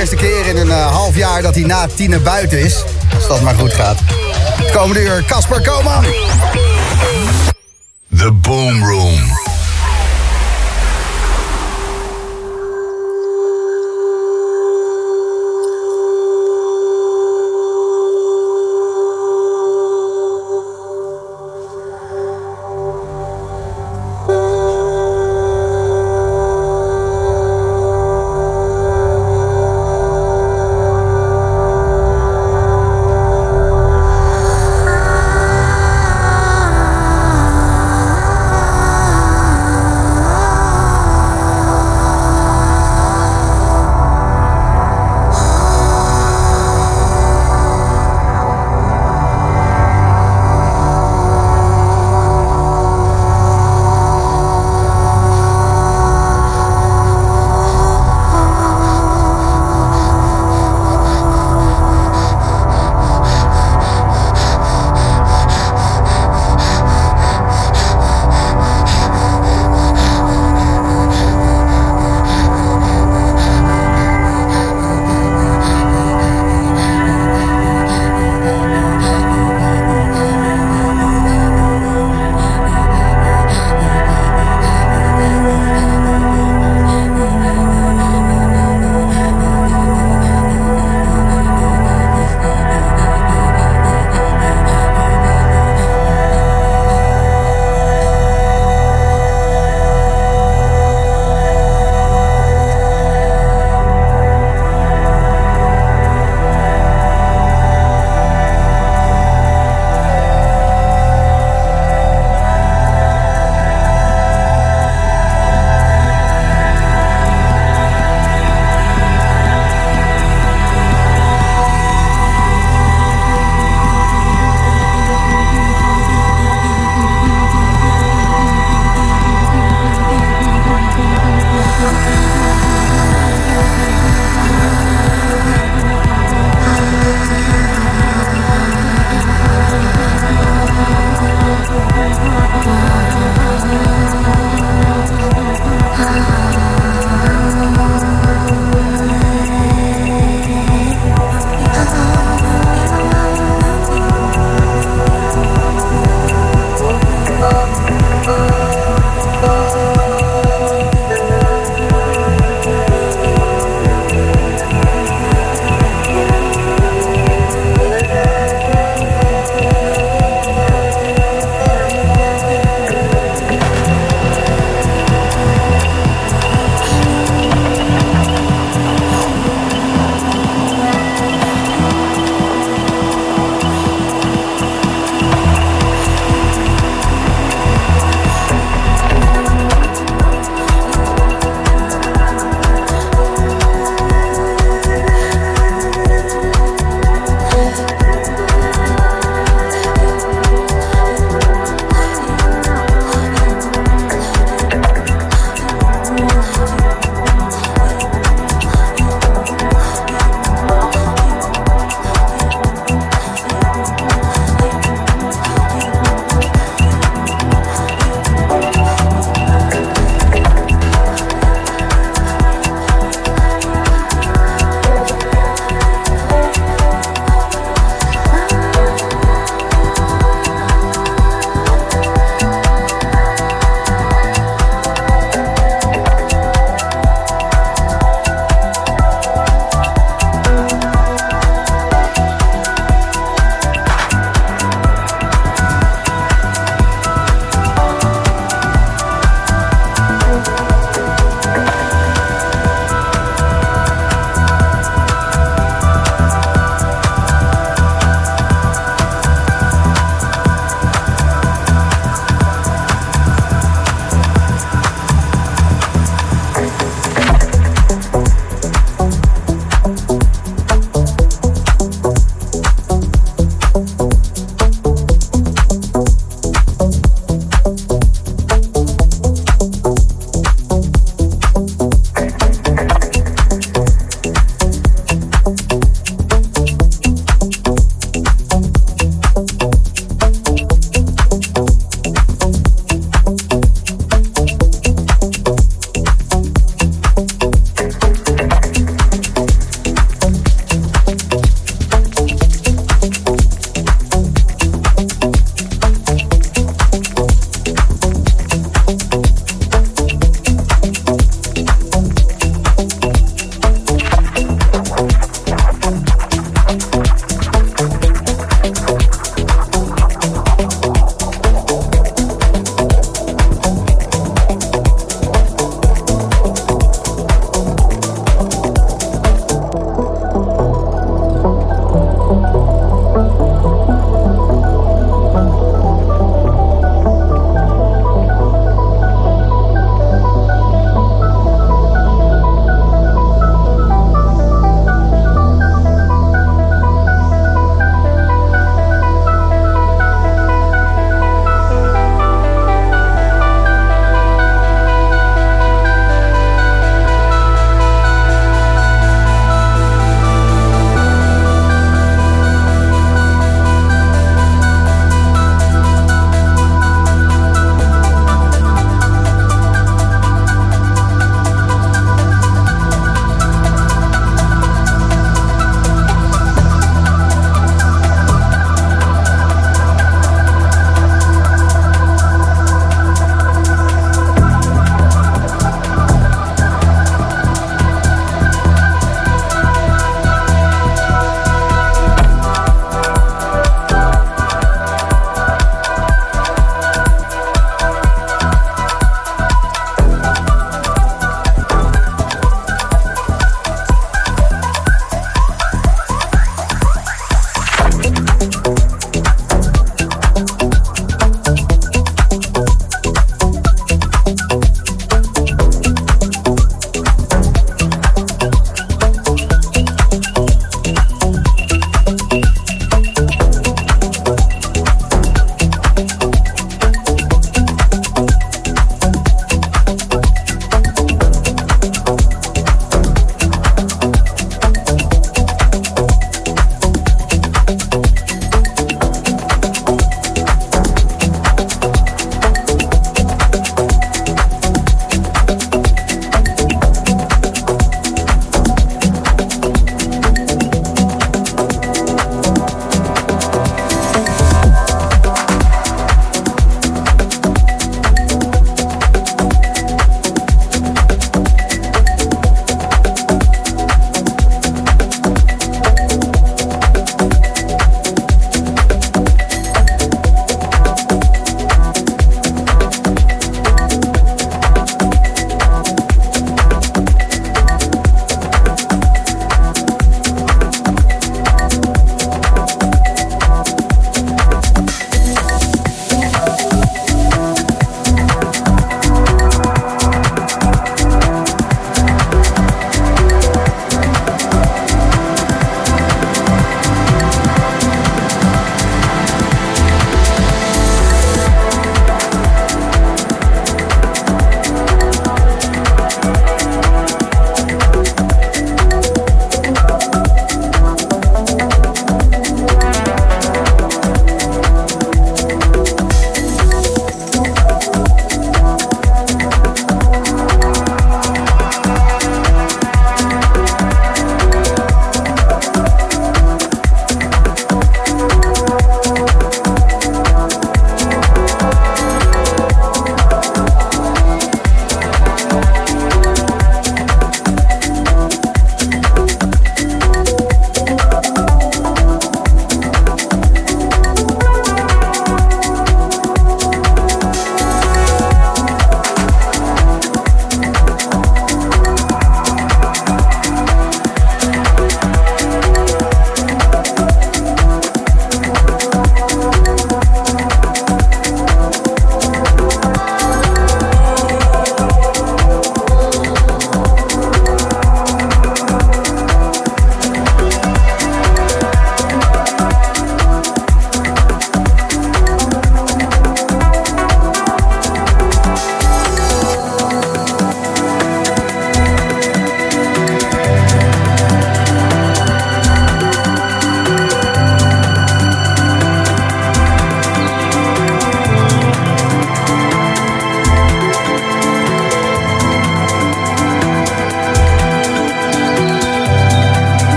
eerste keer in een eh, half jaar dat hij na Tine buiten is. Als dat maar goed gaat. Het komende uur Casper Koman. The Boom Room.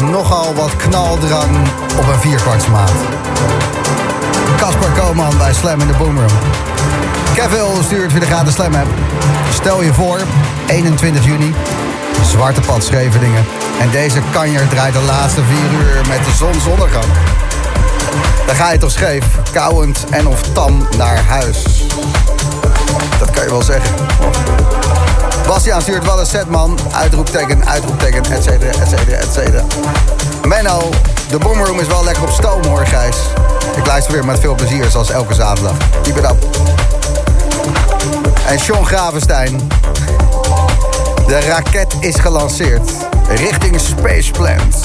Nogal wat knaldrang op een vierkwartsmaat. Casper Koman bij Slam in de Boomroom. Kevin stuurt via de gratis Slam app. Stel je voor, 21 juni, Zwarte Pad Scheveningen. En deze kanjer draait de laatste vier uur met de zonsondergang. Dan ga je toch scheef, kauwend en of tam naar huis. Dat kan je wel zeggen. Bastiaan stuurt wel een setman. Uitroepteken, uitroepteken, et cetera, et cetera, et. Menno, de Boomroom is wel lekker op stoom hoor, Gijs. Ik luister weer met veel plezier, zoals elke zaterdag. Keep it up. En Sean Gravenstein. De raket is gelanceerd. Richting Space Plant.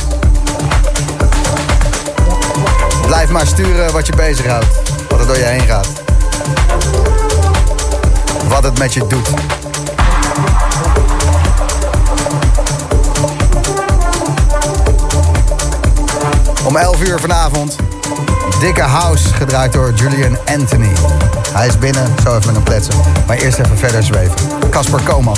Blijf maar sturen wat je bezighoudt. Wat er door je heen gaat. Wat het met je doet. Om 11 uur vanavond. Dikke House, gedraaid door Julian Anthony. Hij is binnen, zo even met een pletsen. Maar eerst even verder zweven. Casper Koman.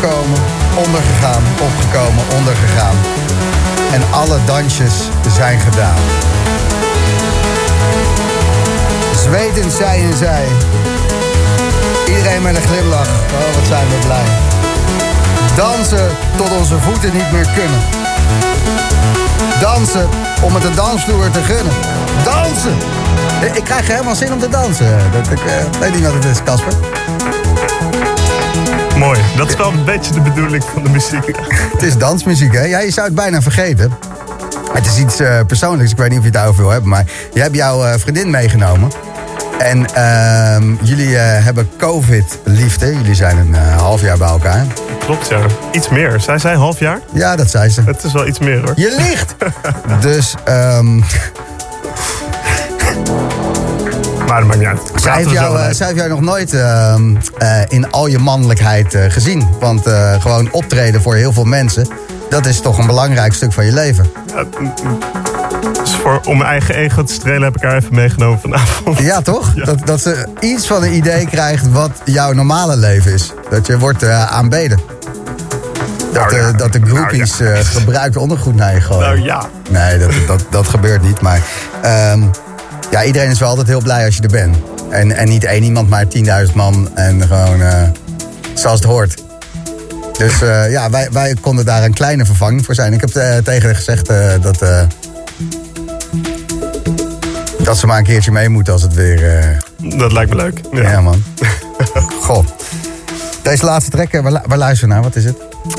Opgekomen, ondergegaan, opgekomen, ondergegaan. En alle dansjes zijn gedaan. Zwetend zij en zij. Iedereen met een glimlach. Oh, wat zijn we blij. Dansen tot onze voeten niet meer kunnen. Dansen om het de dansvloer te gunnen. Dansen! Ik krijg helemaal zin om te dansen. Dat, ik uh, weet niet wat het is, Casper. Mooi. Dat is wel een beetje de bedoeling van de muziek. Het is dansmuziek, hè? Ja, je zou het bijna vergeten. Het is iets uh, persoonlijks. Ik weet niet of je het daarover wil hebben. Maar je hebt jouw uh, vriendin meegenomen. En uh, jullie hebben COVID-liefde. Jullie zijn een half jaar bij elkaar. Klopt, ja. Iets meer. Zij zei half jaar? Ja, dat zei ze. Het is wel iets meer, hoor. Je liegt! dus... Um, maar dat maakt niet uit. Zij heeft, jou, uh, zij heeft jou nog nooit uh, uh, in al je mannelijkheid gezien. Want gewoon optreden voor heel veel mensen... dat is toch een belangrijk stuk van je leven. Ja, dus voor, om mijn eigen ego te strelen heb ik haar even meegenomen vanavond. Ja, toch? Ja. Dat, dat ze iets van een idee krijgt wat jouw normale leven is. Dat je wordt aanbeden. Dat, nou, ja. dat de groupies nou, ja. gebruikt ondergoed naar je gooien. Nou ja. Nee, dat, dat, dat gebeurt niet. Maar um, ja, iedereen is wel altijd heel blij als je er bent. En, en niet één iemand, maar 10.000 man. En gewoon uh, zoals het hoort. Dus uh, ja, wij, wij konden daar een kleine vervanging voor zijn. Ik heb uh, tegen haar gezegd dat, dat ze maar een keertje mee moeten als het weer... dat lijkt me leuk. Ja, ja man. Goh. Deze laatste track, waar, waar luisteren we naar? Wat is het?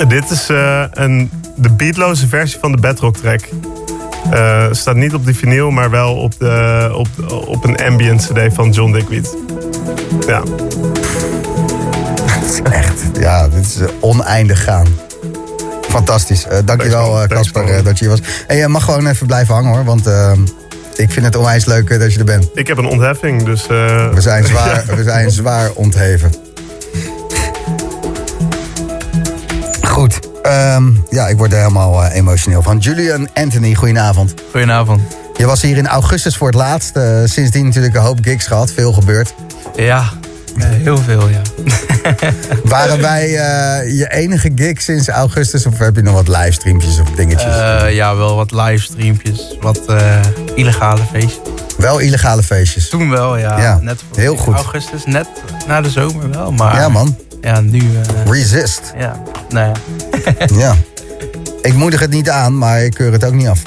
Dit is een, de beatloze versie van de Bedrock track. Uh, staat niet op die vinyl, maar wel op, de, op, op een ambient CD van John Dickweed. Ja. Het is echt, ja, dit is oneindig gaan. Fantastisch. Uh, dankjewel, Casper, dat je hier was. En je mag gewoon even blijven hangen hoor, want ik vind het onwijs leuk dat je er bent. Ik heb een ontheffing, dus... We, zijn zwaar, we zijn zwaar ontheven. Um, ja, ik word er helemaal uh, emotioneel van. Julian Anthony, goedenavond. Goedenavond. Je was hier in augustus voor het laatst. Uh, sindsdien natuurlijk een hoop gigs gehad, veel gebeurd. Ja, heel veel, ja. Waren wij je enige gig sinds augustus? Of heb je nog wat livestreampjes of dingetjes? ja, wel wat livestreampjes. Wat illegale feestjes. Wel illegale feestjes? Toen wel, ja. ja net voor heel goed. augustus, net na de zomer wel. Maar ja, man ja, nu... Resist. Ja, nou ja. ja. Ik moedig het niet aan, maar ik keur het ook niet af.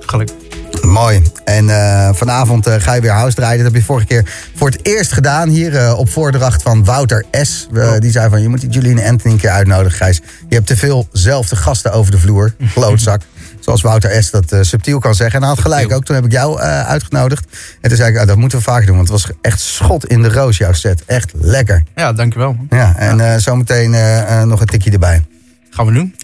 Gelukkig. Mooi. En uh, vanavond uh, ga je weer house draaien. Dat heb je vorige keer voor het eerst gedaan hier uh, op voordracht van Wouter S. Oh. Die zei van, je moet die Julian Anthony een keer uitnodigen, Gijs. Je hebt te veel zelfde gasten over de vloer. Klootzak. Zoals Wouter S. dat subtiel kan zeggen. En hij had gelijk ook. Toen heb ik jou uitgenodigd. En toen zei ik, ah, dat moeten we vaker doen. Want het was echt schot in de roos, jouw set. Echt lekker. Ja, dankjewel. Man. Ja, en ja. zometeen nog een tikje erbij. Gaan we doen.